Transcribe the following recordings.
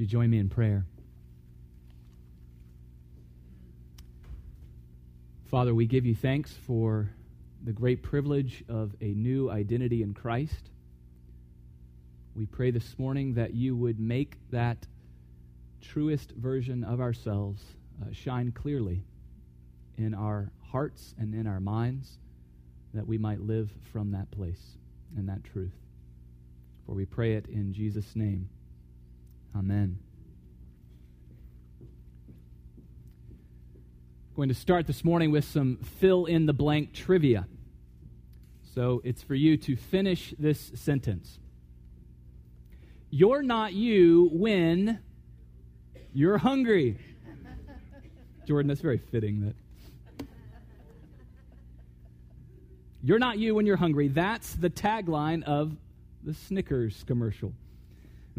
you join me in prayer? Father, we give you thanks for the great privilege of a new identity in Christ. We pray this morning that you would make that truest version of ourselves uh, shine clearly in our hearts and in our minds, that we might live from that place and that truth. For we pray it in Jesus' name. Amen. I'm going to start this morning with some fill in the blank trivia. So it's for you to finish this sentence. You're not you when you're hungry. Jordan, that's very fitting that. You're not you when you're hungry. That's the tagline of the Snickers commercial.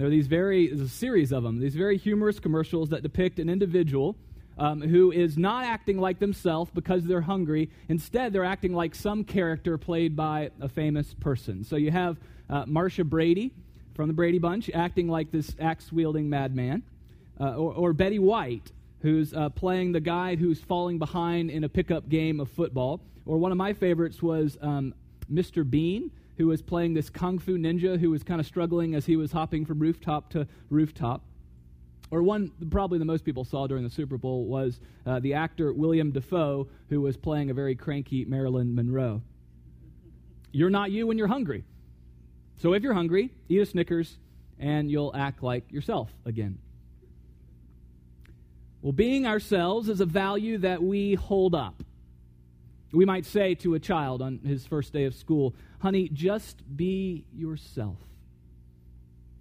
There are these very, there's a series of them, these very humorous commercials that depict an individual um, who is not acting like themselves because they're hungry. Instead, they're acting like some character played by a famous person. So you have uh, Marcia Brady from the Brady Bunch acting like this axe wielding madman, uh, or, or, Betty White, who's uh, playing the guy who's falling behind in a pickup game of football. Or one of my favorites was um, Mr. Bean, who was playing this kung fu ninja who was kind of struggling as he was hopping from rooftop to rooftop. Or one, probably the most people saw during the Super Bowl was uh, the actor William Dafoe, who was playing a very cranky Marilyn Monroe. You're not you when you're hungry. So if you're hungry, eat a Snickers and you'll act like yourself again. Well, being ourselves is a value that we hold up. We might say to a child on his first day of school, honey, just be yourself.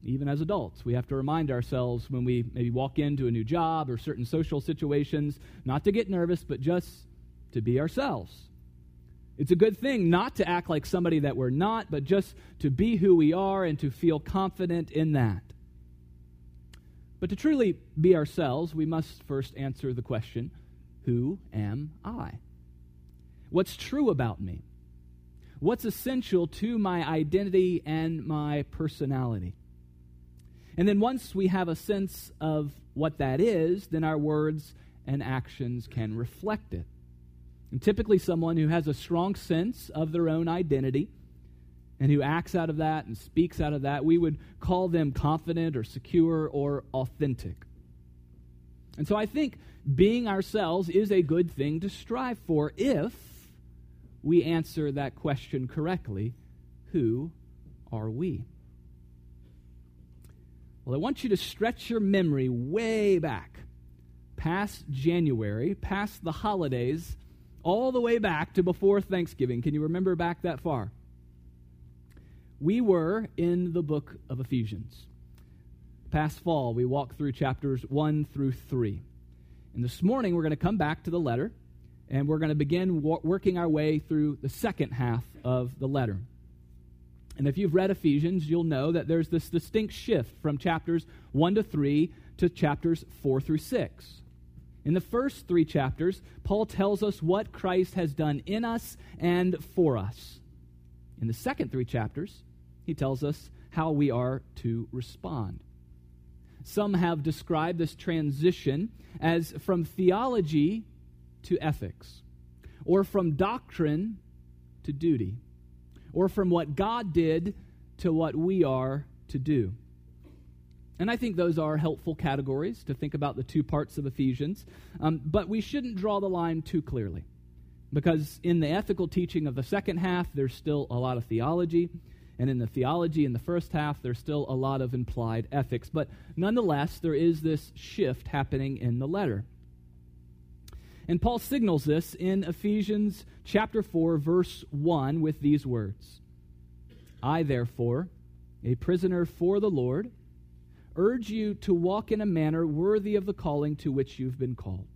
Even as adults, we have to remind ourselves when we maybe walk into a new job or certain social situations, not to get nervous, but just to be ourselves. It's a good thing not to act like somebody that we're not, but just to be who we are and to feel confident in that. But to truly be ourselves, we must first answer the question Who am I? What's true about me? What's essential to my identity and my personality? And then once we have a sense of what that is, then our words and actions can reflect it. And typically, someone who has a strong sense of their own identity and who acts out of that and speaks out of that, we would call them confident or secure or authentic. And so I think being ourselves is a good thing to strive for if we answer that question correctly who are we? Well, I want you to stretch your memory way back, past January, past the holidays all the way back to before Thanksgiving. Can you remember back that far? We were in the book of Ephesians. Past fall, we walked through chapters 1 through 3. And this morning, we're going to come back to the letter, and we're going to begin wo- working our way through the second half of the letter. And if you've read Ephesians, you'll know that there's this distinct shift from chapters 1 to 3 to chapters 4 through 6. In the first three chapters, Paul tells us what Christ has done in us and for us. In the second three chapters, he tells us how we are to respond. Some have described this transition as from theology to ethics, or from doctrine to duty, or from what God did to what we are to do. And I think those are helpful categories to think about the two parts of Ephesians. Um, but we shouldn't draw the line too clearly. Because in the ethical teaching of the second half, there's still a lot of theology. And in the theology in the first half, there's still a lot of implied ethics. But nonetheless, there is this shift happening in the letter. And Paul signals this in Ephesians chapter 4, verse 1, with these words I, therefore, a prisoner for the Lord, urge you to walk in a manner worthy of the calling to which you've been called.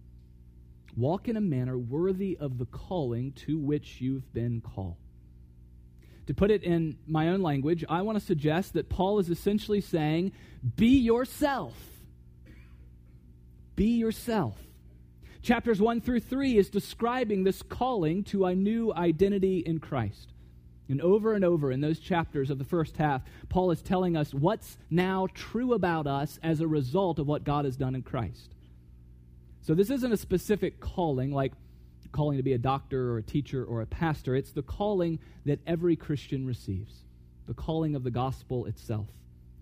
Walk in a manner worthy of the calling to which you've been called. To put it in my own language, I want to suggest that Paul is essentially saying, Be yourself. Be yourself. Chapters 1 through 3 is describing this calling to a new identity in Christ. And over and over in those chapters of the first half, Paul is telling us what's now true about us as a result of what God has done in Christ. So this isn't a specific calling like calling to be a doctor or a teacher or a pastor. It's the calling that every Christian receives, the calling of the gospel itself,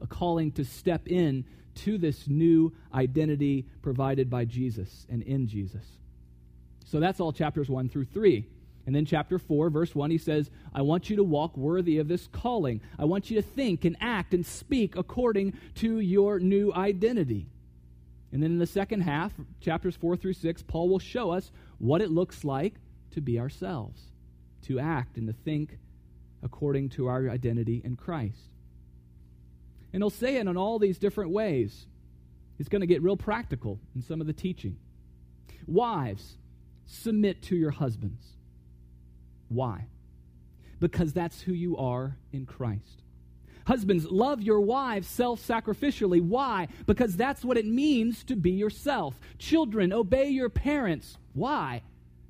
a calling to step in to this new identity provided by Jesus and in Jesus. So that's all chapters 1 through 3. And then, chapter 4, verse 1, he says, I want you to walk worthy of this calling. I want you to think and act and speak according to your new identity. And then in the second half, chapters 4 through 6, Paul will show us what it looks like to be ourselves, to act and to think according to our identity in Christ. And he'll say it in all these different ways. He's going to get real practical in some of the teaching. Wives, submit to your husbands why? Because that's who you are in Christ. Husbands, love your wives self sacrificially. Why? Because that's what it means to be yourself. Children, obey your parents. Why?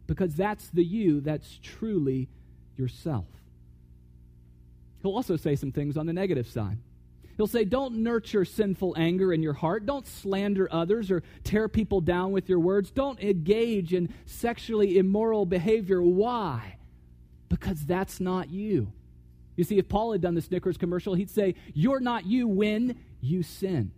Because that's the you that's truly yourself. He'll also say some things on the negative side. He'll say, Don't nurture sinful anger in your heart. Don't slander others or tear people down with your words. Don't engage in sexually immoral behavior. Why? because that's not you. You see, if Paul had done the Snickers commercial, he'd say, You're not you when you sin.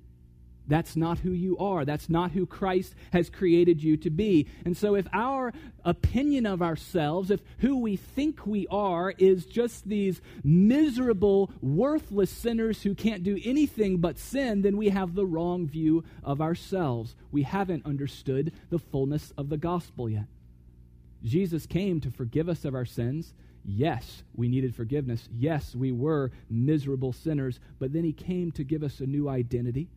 That's not who you are. That's not who Christ has created you to be. And so, if our opinion of ourselves, if who we think we are, is just these miserable, worthless sinners who can't do anything but sin, then we have the wrong view of ourselves. We haven't understood the fullness of the gospel yet. Jesus came to forgive us of our sins. Yes, we needed forgiveness. Yes, we were miserable sinners. But then he came to give us a new identity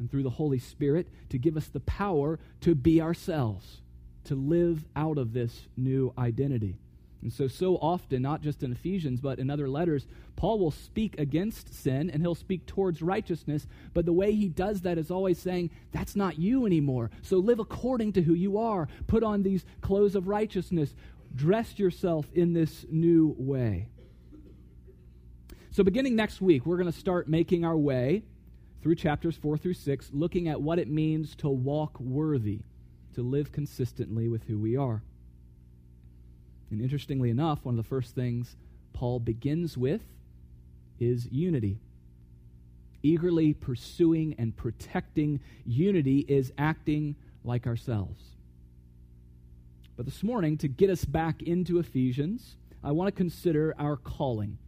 and through the Holy Spirit to give us the power to be ourselves, to live out of this new identity. And so, so often, not just in Ephesians, but in other letters, Paul will speak against sin and he'll speak towards righteousness. But the way he does that is always saying, that's not you anymore. So live according to who you are. Put on these clothes of righteousness. Dress yourself in this new way. So, beginning next week, we're going to start making our way through chapters 4 through 6, looking at what it means to walk worthy, to live consistently with who we are. And interestingly enough, one of the first things Paul begins with is unity. Eagerly pursuing and protecting unity is acting like ourselves. But this morning, to get us back into Ephesians, I want to consider our calling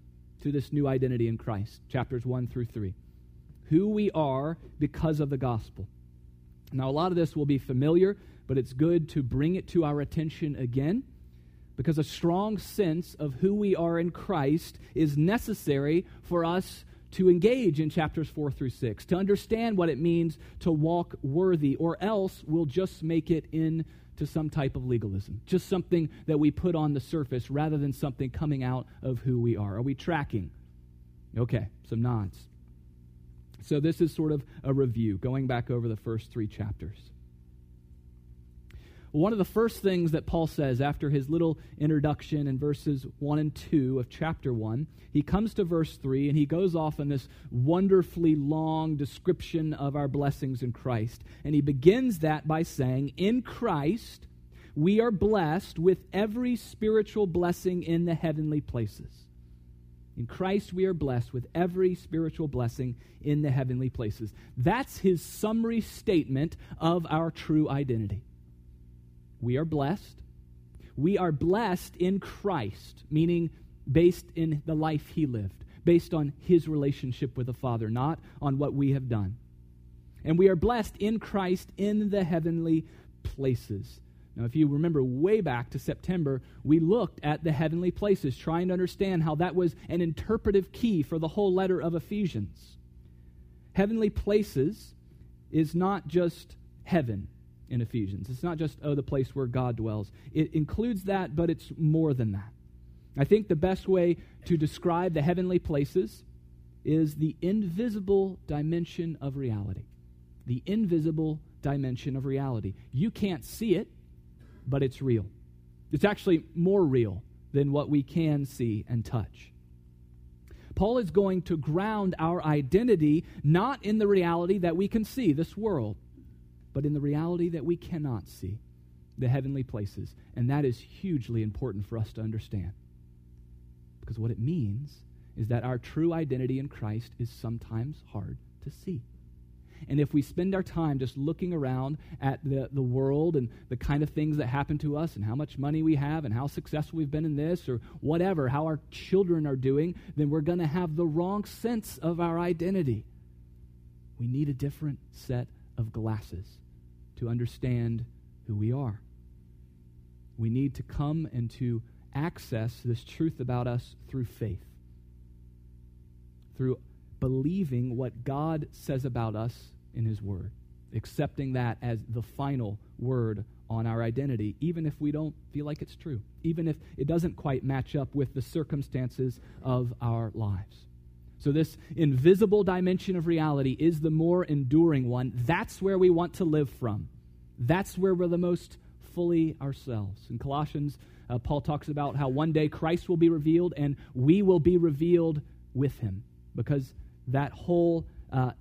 to this new identity in Christ, chapters 1 through 3. Who we are because of the gospel. Now, a lot of this will be familiar, but it's good to bring it to our attention again because a strong sense of who we are in Christ is necessary for us to engage in chapters 4 through 6, to understand what it means to walk worthy, or else we'll just make it into some type of legalism, just something that we put on the surface rather than something coming out of who we are. Are we tracking? Okay, some nods. So, this is sort of a review, going back over the first three chapters. One of the first things that Paul says after his little introduction in verses 1 and 2 of chapter 1, he comes to verse 3 and he goes off in this wonderfully long description of our blessings in Christ. And he begins that by saying, In Christ, we are blessed with every spiritual blessing in the heavenly places. In Christ, we are blessed with every spiritual blessing in the heavenly places. That's his summary statement of our true identity. We are blessed. We are blessed in Christ, meaning based in the life he lived, based on his relationship with the Father, not on what we have done. And we are blessed in Christ in the heavenly places. Now, if you remember way back to September, we looked at the heavenly places, trying to understand how that was an interpretive key for the whole letter of Ephesians. Heavenly places is not just heaven, in Ephesians. It's not just, oh, the place where God dwells. It includes that, but it's more than that. I think the best way to describe the heavenly places is the invisible dimension of reality. The invisible dimension of reality. You can't see it, but it's real. It's actually more real than what we can see and touch. Paul is going to ground our identity not in the reality that we can see, this world, but in the reality that we cannot see, the heavenly places. And that is hugely important for us to understand. Because what it means is that our true identity in Christ is sometimes hard to see. And if we spend our time just looking around at the, the world and the kind of things that happen to us and how much money we have and how successful we've been in this or whatever, how our children are doing, then we're going to have the wrong sense of our identity. We need a different set of glasses to understand who we are. We need to come and to access this truth about us through faith, through believing what God says about us in His Word, accepting that as the final word on our identity, even if we don't feel like it's true, even if it doesn't quite match up with the circumstances of our lives. So, this invisible dimension of reality is the more enduring one. That's where we want to live from. That's where we're the most fully ourselves. In Colossians, uh, Paul talks about how one day Christ will be revealed and we will be revealed with him because that whole uh,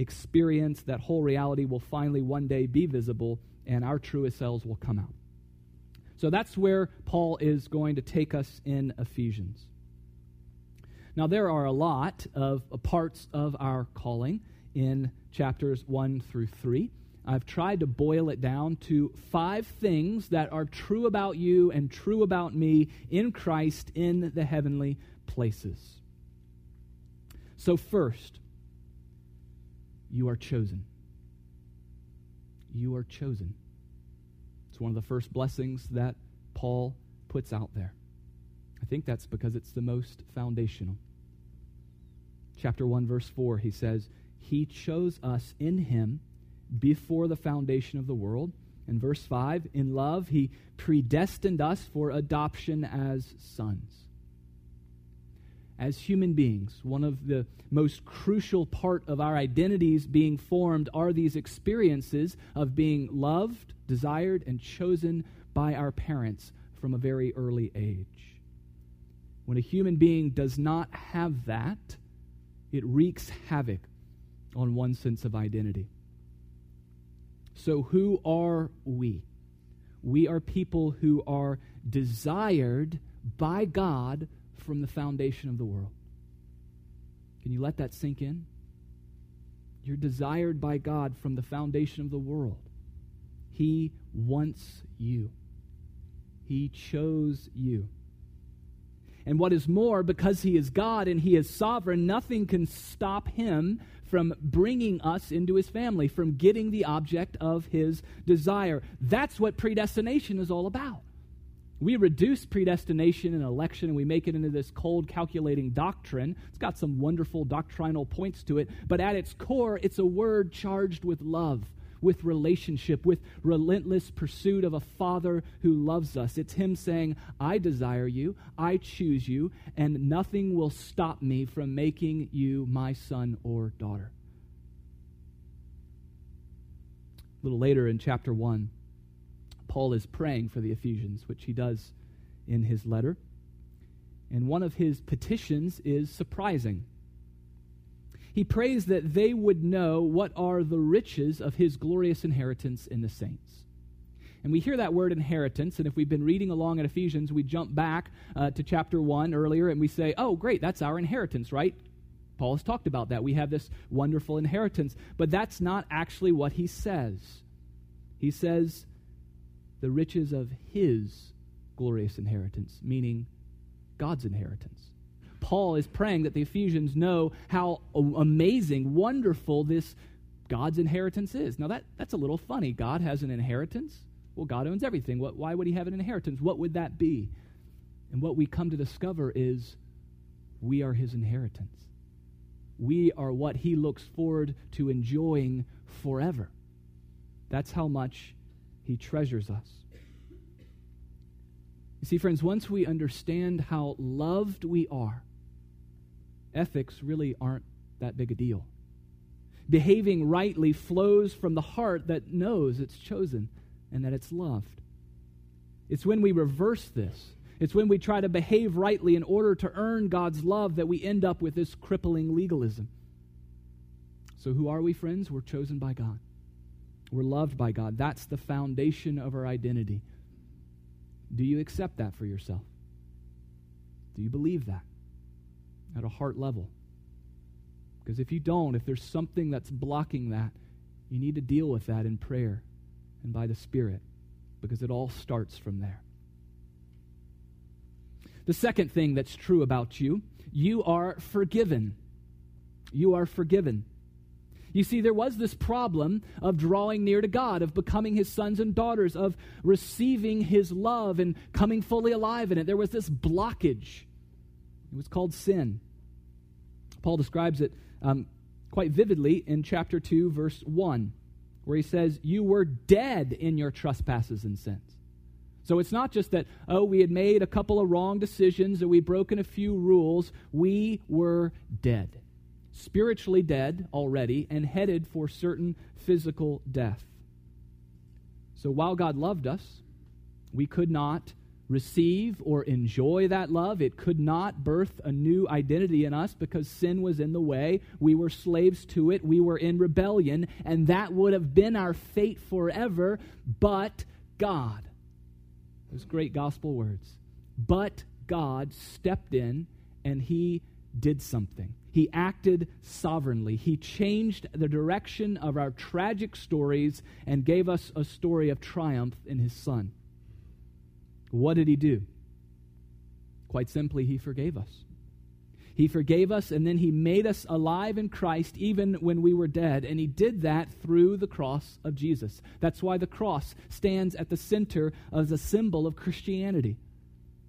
experience, that whole reality will finally one day be visible and our truest selves will come out. So that's where Paul is going to take us in Ephesians. Now, there are a lot of uh, parts of our calling in chapters 1 through 3. I've tried to boil it down to five things that are true about you and true about me in Christ in the heavenly places. So, first, you are chosen. You are chosen. It's one of the first blessings that Paul puts out there. I think that's because it's the most foundational. Chapter 1, verse 4, he says, He chose us in Him before the foundation of the world. In verse 5, in love, He predestined us for adoption as sons as human beings, one of the most crucial part of our identities being formed are these experiences of being loved, desired, and chosen by our parents from a very early age. When a human being does not have that, it wreaks havoc on one sense of identity. So, who are we? We are people who are desired by God from the foundation of the world. Can you let that sink in? You're desired by God from the foundation of the world. He wants you, He chose you. And what is more, because He is God and He is sovereign, nothing can stop Him from bringing us into His family, from getting the object of His desire. That's what predestination is all about. We reduce predestination and election and we make it into this cold, calculating doctrine. It's got some wonderful doctrinal points to it, but at its core, it's a word charged with love, with relationship, with relentless pursuit of a Father who loves us. It's Him saying, I desire you, I choose you, and nothing will stop me from making you my son or daughter. A little later in chapter 1, Paul is praying for the Ephesians, which he does in his letter. And one of his petitions is surprising. He prays that they would know what are the riches of his glorious inheritance in the saints. And we hear that word inheritance, and if we've been reading along at Ephesians, we jump back uh, to chapter 1 earlier and we say, oh, great, that's our inheritance, right? Paul has talked about that. We have this wonderful inheritance. But that's not actually what he says. He says, the riches of his glorious inheritance, meaning God's inheritance. Paul is praying that the Ephesians know how amazing, wonderful this God's inheritance is. Now, that, that's a little funny. God has an inheritance? Well, God owns everything. What, why would he have an inheritance? What would that be? And what we come to discover is we are his inheritance. We are what he looks forward to enjoying forever. That's how much he treasures us. You see, friends, once we understand how loved we are, ethics really aren't that big a deal. Behaving rightly flows from the heart that knows it's chosen and that it's loved. It's when we reverse this It's when we try to behave rightly in order to earn God's love that we end up with this crippling legalism. So, who are we, friends? We're chosen by God. We're loved by God. That's the foundation of our identity. Do you accept that for yourself? Do you believe that at a heart level? Because if you don't, if there's something that's blocking that, you need to deal with that in prayer and by the Spirit, because it all starts from there. The second thing that's true about you, you are forgiven. You are forgiven. You see, there was this problem of drawing near to God, of becoming his sons and daughters, of receiving his love and coming fully alive in it. There was this blockage. It was called sin. Paul describes it um, quite vividly in chapter 2, verse 1, where he says, You were dead in your trespasses and sins. So it's not just that, oh, we had made a couple of wrong decisions or we'd broken a few rules. We were dead spiritually dead already and headed for certain physical death. So while God loved us, we could not receive or enjoy that love. It could not birth a new identity in us because sin was in the way. We were slaves to it. We were in rebellion, and that would have been our fate forever. But God, those great gospel words, but God stepped in and He did something. He acted sovereignly. He changed the direction of our tragic stories and gave us a story of triumph in His Son. What did He do? Quite simply, He forgave us. He forgave us and then He made us alive in Christ even when we were dead. And He did that through the cross of Jesus. That's why the cross stands at the center as a symbol of Christianity.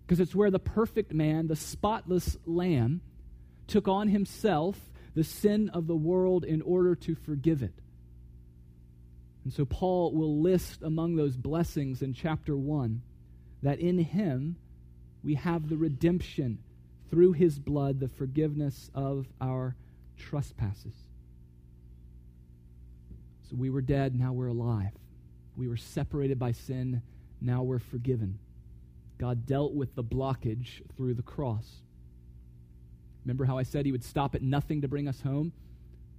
Because it's where the perfect man, the spotless lamb, took on himself the sin of the world in order to forgive it. And so Paul will list among those blessings in chapter 1 that in him we have the redemption through his blood, the forgiveness of our trespasses. So we were dead, now we're alive. We were separated by sin, now we're forgiven. God dealt with the blockage through the cross. Remember how I said he would stop at nothing to bring us home?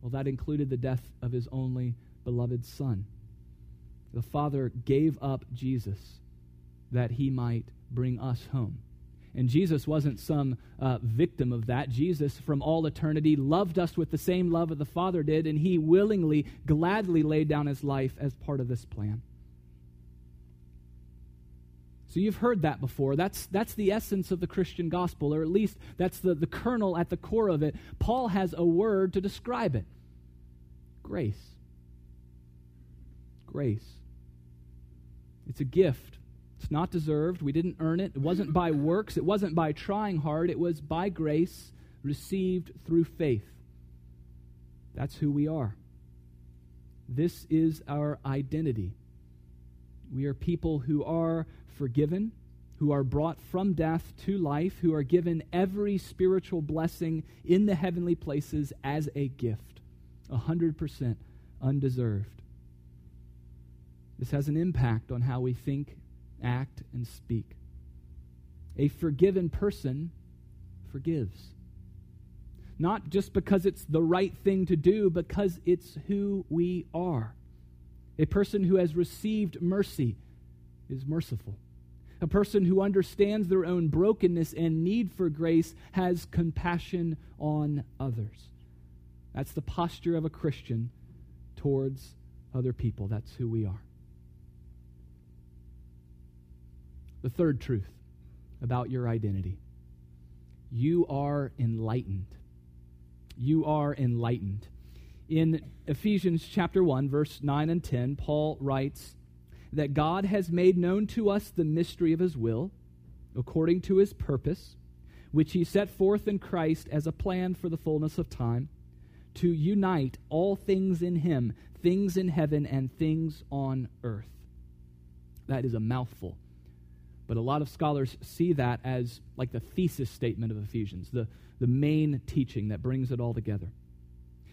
Well, that included the death of his only beloved Son. The Father gave up Jesus that he might bring us home. And Jesus wasn't some uh, victim of that. Jesus, from all eternity, loved us with the same love that the Father did, and he willingly, gladly laid down his life as part of this plan. So you've heard that before. That's, that's the essence of the Christian gospel, or at least that's the, the kernel at the core of it. Paul has a word to describe it grace. Grace. It's a gift. It's not deserved. We didn't earn it. It wasn't by works. It wasn't by trying hard. It was by grace received through faith. That's who we are. This is our identity. We are people who are forgiven, who are brought from death to life, who are given every spiritual blessing in the heavenly places as a gift, 100% undeserved. This has an impact on how we think, act, and speak. A forgiven person forgives. Not just because it's the right thing to do, because it's who we are. A person who has received mercy is merciful. A person who understands their own brokenness and need for grace has compassion on others. That's the posture of a Christian towards other people. That's who we are. The third truth about your identity you are enlightened. You are enlightened. In Ephesians chapter 1, verse 9 and 10, Paul writes, that God has made known to us the mystery of his will, according to his purpose, which he set forth in Christ as a plan for the fullness of time, to unite all things in him, things in heaven and things on earth. That is a mouthful. But a lot of scholars see that as like the thesis statement of Ephesians, the, the main teaching that brings it all together.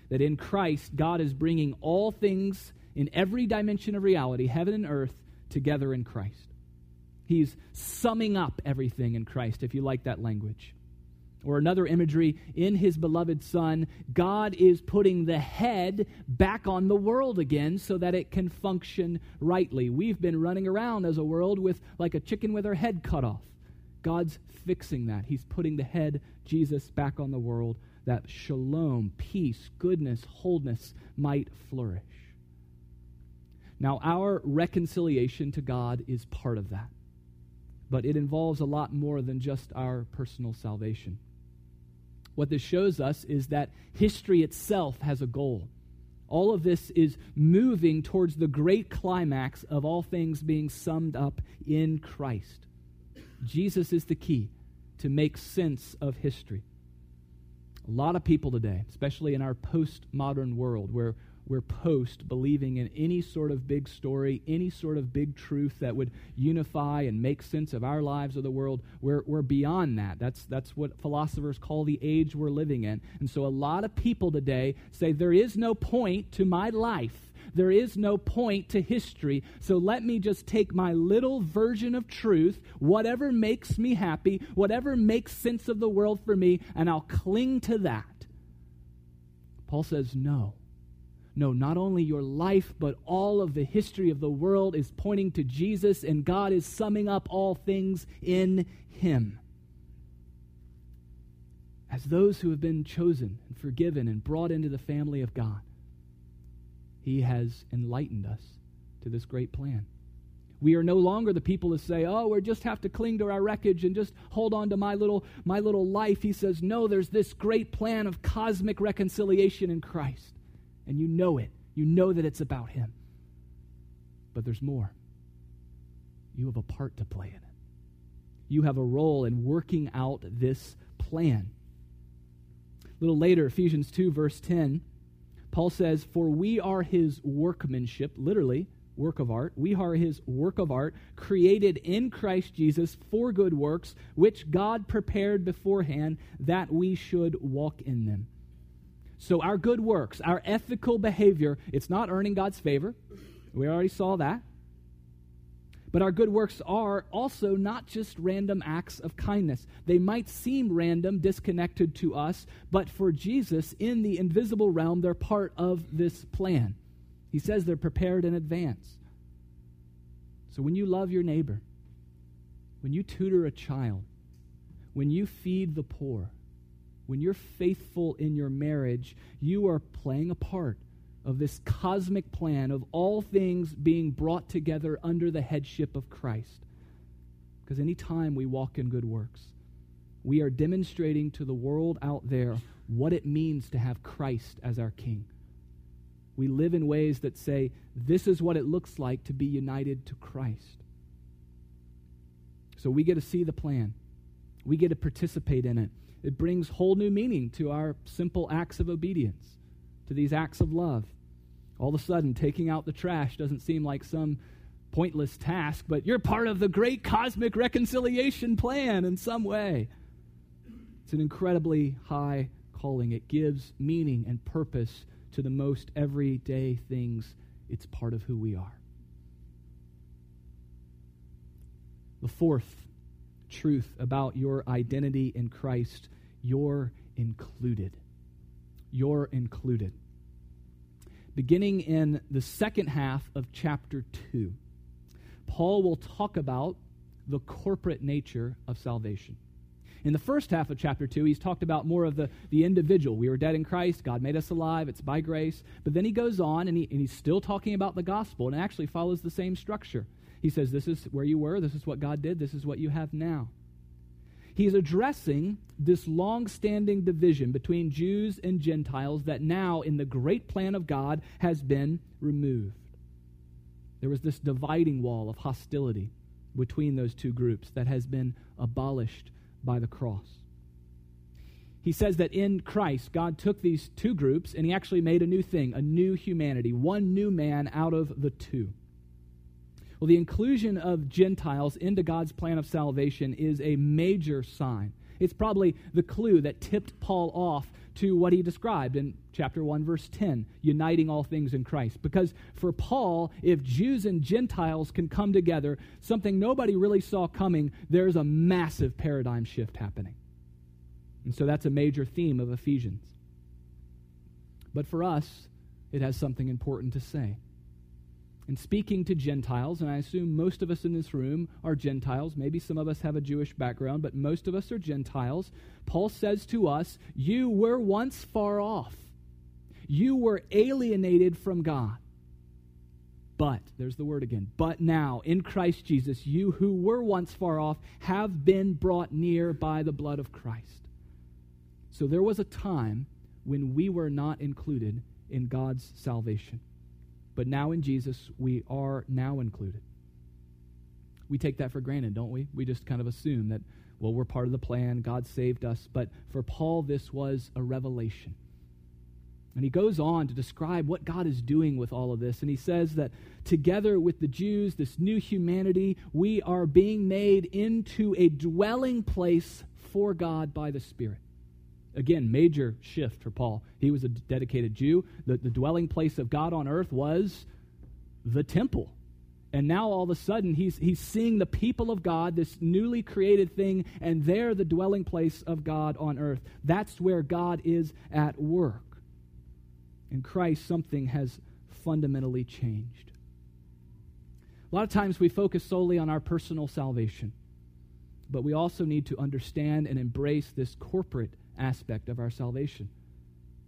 That in Christ, God is bringing all things in every dimension of reality, heaven and earth, together in Christ. He's summing up everything in Christ, if you like that language. Or another imagery, in his beloved Son, God is putting the head back on the world again so that it can function rightly. We've been running around as a world with like a chicken with her head cut off. God's fixing that. He's putting the head, Jesus, back on the world that shalom, peace, goodness, wholeness might flourish. Now, our reconciliation to God is part of that, but it involves a lot more than just our personal salvation. What this shows us is that history itself has a goal. All of this is moving towards the great climax of all things being summed up in Christ. Jesus is the key to make sense of history. A lot of people today, especially in our postmodern world where we're post believing in any sort of big story, any sort of big truth that would unify and make sense of our lives or the world. We're, we're beyond that. That's, that's what philosophers call the age we're living in. And so a lot of people today say there is no point to my life. There is no point to history. So let me just take my little version of truth, whatever makes me happy, whatever makes sense of the world for me, and I'll cling to that. Paul says, no. No, not only your life, but all of the history of the world is pointing to Jesus, and God is summing up all things in Him. As those who have been chosen and forgiven and brought into the family of God, He has enlightened us to this great plan. We are no longer the people that say, "Oh, we just have to cling to our wreckage and just hold on to my little my little life." He says, "No, there's this great plan of cosmic reconciliation in Christ." and you know it. You know that it's about Him. But there's more. You have a part to play in it. You have a role in working out this plan. A little later, Ephesians 2, verse 10, Paul says, For we are his workmanship, literally, work of art. We are his work of art, created in Christ Jesus for good works, which God prepared beforehand that we should walk in them. So, our good works, our ethical behavior, it's not earning God's favor. We already saw that. But our good works are also not just random acts of kindness. They might seem random, disconnected to us, but for Jesus, in the invisible realm, they're part of this plan. He says they're prepared in advance. So when you love your neighbor, when you tutor a child, when you feed the poor, when you're faithful in your marriage, you are playing a part of this cosmic plan of all things being brought together under the headship of Christ. Because anytime we walk in good works, we are demonstrating to the world out there what it means to have Christ as our King. We live in ways that say, this is what it looks like to be united to Christ. So we get to see the plan, we get to participate in it. It brings whole new meaning to our simple acts of obedience, to these acts of love. All of a sudden, taking out the trash doesn't seem like some pointless task, but you're part of the great cosmic reconciliation plan in some way. It's an incredibly high calling. It gives meaning and purpose to the most everyday things. It's part of who we are. The fourth truth about your identity in Christ. You're included. You're included. Beginning in the second half of chapter 2, Paul will talk about the corporate nature of salvation. In the first half of chapter 2, he's talked about more of the, the individual. We were dead in Christ. God made us alive. It's by grace. But then he goes on and, he, and he's still talking about the gospel and actually follows the same structure. He says, This is where you were, this is what God did, this is what you have now. He's addressing this long standing division between Jews and Gentiles that now, in the great plan of God, has been removed. There was this dividing wall of hostility between those two groups that has been abolished by the cross. He says that in Christ, God took these two groups and he actually made a new thing, a new humanity, one new man out of the two. Well, the inclusion of Gentiles into God's plan of salvation is a major sign. It's probably the clue that tipped Paul off to what he described in chapter 1, verse 10, uniting all things in Christ. Because for Paul, if Jews and Gentiles can come together, something nobody really saw coming, there's a massive paradigm shift happening. And so that's a major theme of Ephesians. But for us, it has something important to say. And speaking to Gentiles, and I assume most of us in this room are Gentiles. Maybe some of us have a Jewish background, but most of us are Gentiles. Paul says to us, You were once far off, you were alienated from God. But, there's the word again, but now, in Christ Jesus, you who were once far off have been brought near by the blood of Christ. So there was a time when we were not included in God's salvation. But now in Jesus, we are now included. We take that for granted, don't we? We just kind of assume that, well, we're part of the plan, God saved us. But for Paul, this was a revelation. And he goes on to describe what God is doing with all of this. And he says that together with the Jews, this new humanity, we are being made into a dwelling place for God by the Spirit. Again, major shift for Paul. He was a dedicated Jew. The, the dwelling place of God on earth was the temple. And now all of a sudden, he's, he's seeing the people of God, this newly created thing, and they're the dwelling place of God on earth. That's where God is at work. In Christ, something has fundamentally changed. A lot of times we focus solely on our personal salvation, but we also need to understand and embrace this corporate aspect of our salvation.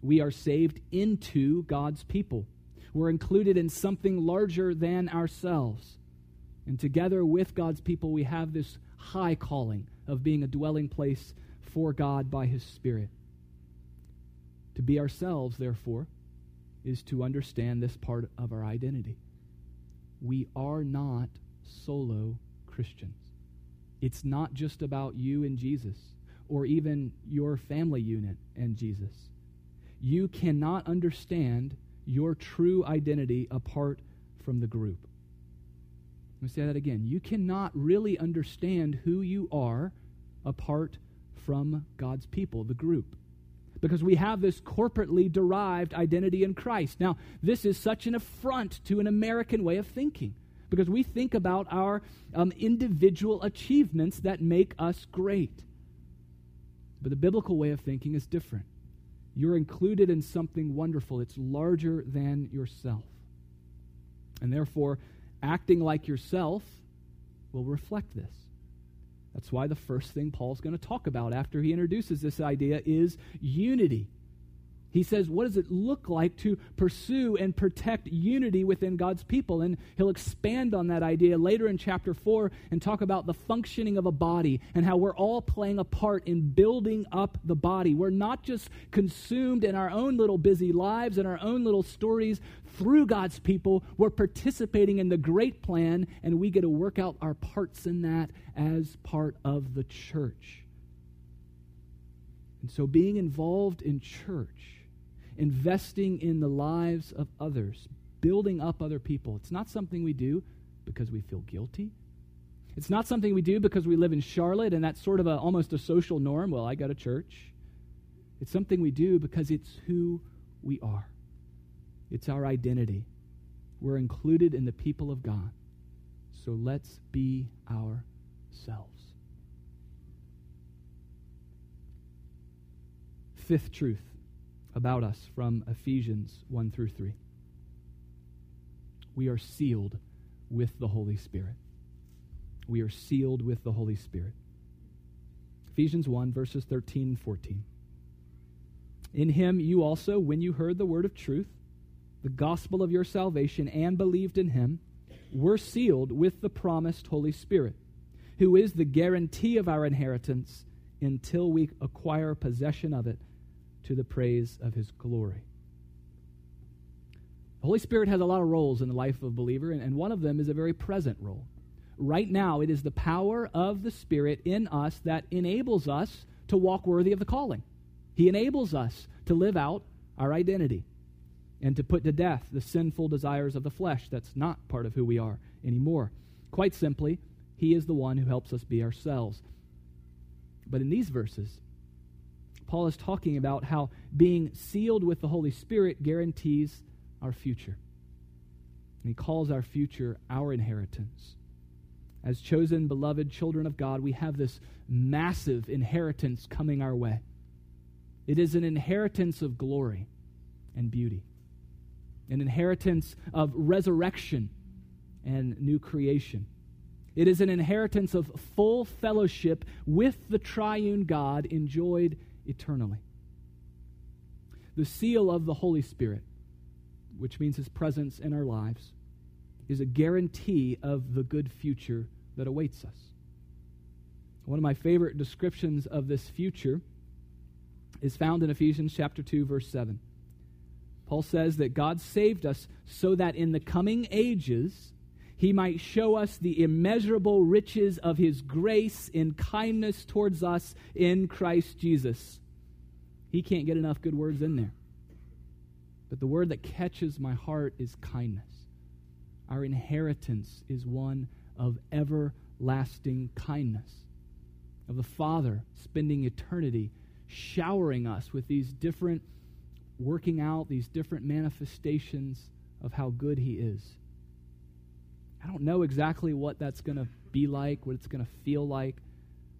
We are saved into God's people. We're included in something larger than ourselves. And together with God's people, we have this high calling of being a dwelling place for God by His Spirit. To be ourselves, therefore, is to understand this part of our identity. We are not solo Christians. It's not just about you and Jesus or even your family unit and Jesus. You cannot understand your true identity apart from the group. Let me say that again. You cannot really understand who you are apart from God's people, the group. Because we have this corporately derived identity in Christ. Now, this is such an affront to an American way of thinking because we think about our um, individual achievements that make us great. But the biblical way of thinking is different. You're included in something wonderful, it's larger than yourself. And therefore, acting like yourself will reflect this. That's why the first thing Paul's going to talk about after he introduces this idea is unity. He says, What does it look like to pursue and protect unity within God's people? And he'll expand on that idea later in chapter 4 and talk about the functioning of a body and how we're all playing a part in building up the body. We're not just consumed in our own little busy lives and our own little stories. Through God's people, we're participating in the great plan, and we get to work out our parts in that as part of the church. And so, being involved in church investing in the lives of others, building up other people. It's not something we do because we feel guilty. It's not something we do because we live in Charlotte and that's sort of a, almost a social norm. Well, I go to church. It's something we do because it's who we are, it's our identity. We're included in the people of God. So let's be ourselves. Fifth truth about us from Ephesians 1 through 3. We are sealed with the Holy Spirit. We are sealed with the Holy Spirit. Ephesians 1, verses 13 and 14. In him you also, when you heard the word of truth, the gospel of your salvation, and believed in him, were sealed with the promised Holy Spirit, who is the guarantee of our inheritance until we acquire possession of it to the praise of his glory. The Holy Spirit has a lot of roles in the life of a believer, and, and one of them is a very present role. Right now, it is the power of the Spirit in us that enables us to walk worthy of the calling. He enables us to live out our identity and to put to death the sinful desires of the flesh that's not part of who we are anymore. Quite simply, He is the one who helps us be ourselves. But in these verses, Paul is talking about how being sealed with the Holy Spirit guarantees our future. And he calls our future our inheritance. As chosen, beloved children of God, we have this massive inheritance coming our way. It is an inheritance of glory and beauty, an inheritance of resurrection and new creation. It is an inheritance of full fellowship with the triune God enjoyed eternally. The seal of the Holy Spirit, which means his presence in our lives, is a guarantee of the good future that awaits us. One of my favorite descriptions of this future is found in Ephesians chapter 2 verse 7. Paul says that God saved us so that in the coming ages he might show us the immeasurable riches of his grace in kindness towards us in Christ Jesus. He can't get enough good words in there. But the word that catches my heart is kindness. Our inheritance is one of everlasting kindness, of the Father spending eternity showering us with these different, working out these different manifestations of how good He is. I don't know exactly what that's going to be like, what it's going to feel like,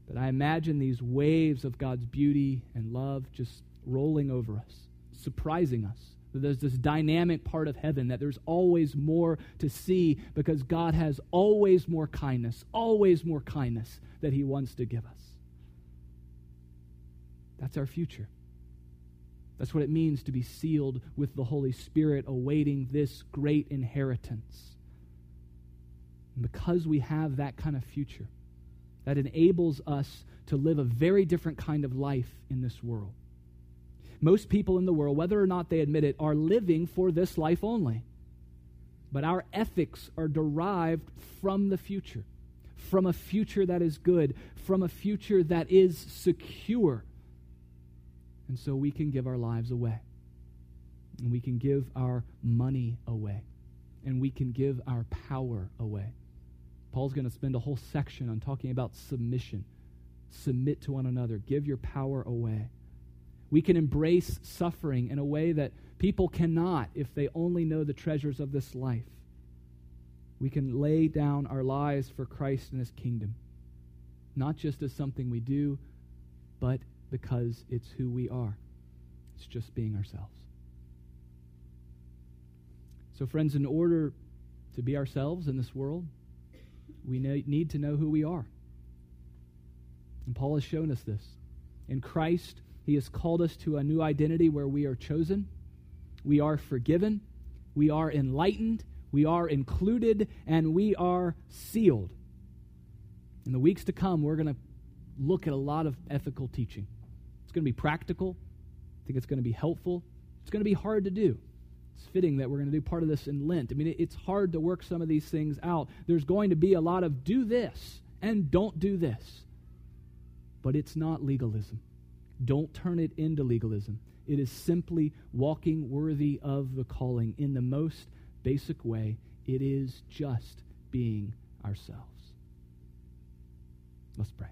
but I imagine these waves of God's beauty and love just rolling over us, surprising us. There's this dynamic part of heaven, that there's always more to see because God has always more kindness, always more kindness that He wants to give us. That's our future. That's what it means to be sealed with the Holy Spirit, awaiting this great inheritance. And because we have that kind of future, that enables us to live a very different kind of life in this world. Most people in the world, whether or not they admit it, are living for this life only. But our ethics are derived from the future, from a future that is good, from a future that is secure. And so we can give our lives away. And we can give our money away. And we can give our power away. Paul's going to spend a whole section on talking about submission. Submit to one another, give your power away. We can embrace suffering in a way that people cannot if they only know the treasures of this life. We can lay down our lives for Christ and his kingdom, not just as something we do, but because it's who we are. It's just being ourselves. So, friends, in order to be ourselves in this world, we need to know who we are. And Paul has shown us this. In Christ, he has called us to a new identity where we are chosen, we are forgiven, we are enlightened, we are included, and we are sealed. In the weeks to come, we're going to look at a lot of ethical teaching. It's going to be practical. I think it's going to be helpful. It's going to be hard to do. It's fitting that we're going to do part of this in Lent. I mean, it's hard to work some of these things out. There's going to be a lot of do this and don't do this. But it's not legalism. Don't turn it into legalism. It is simply walking worthy of the calling in the most basic way. It is just being ourselves. Let's pray.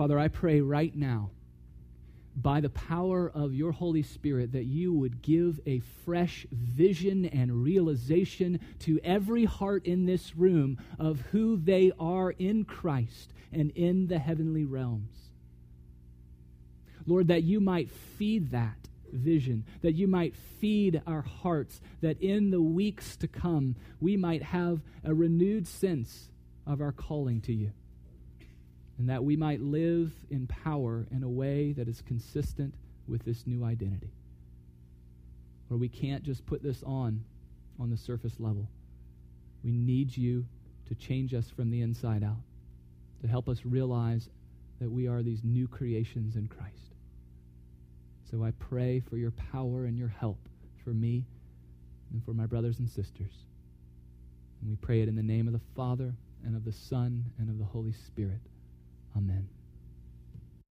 Father, I pray right now, by the power of your Holy Spirit, that you would give a fresh vision and realization to every heart in this room of who they are in Christ and in the heavenly realms. Lord, that you might feed that vision, that you might feed our hearts, that in the weeks to come we might have a renewed sense of our calling to you and that we might live in power in a way that is consistent with this new identity. Where we can't just put this on on the surface level. We need you to change us from the inside out, to help us realize that we are these new creations in Christ. So I pray for your power and your help for me and for my brothers and sisters. And we pray it in the name of the Father and of the Son and of the Holy Spirit. Amen.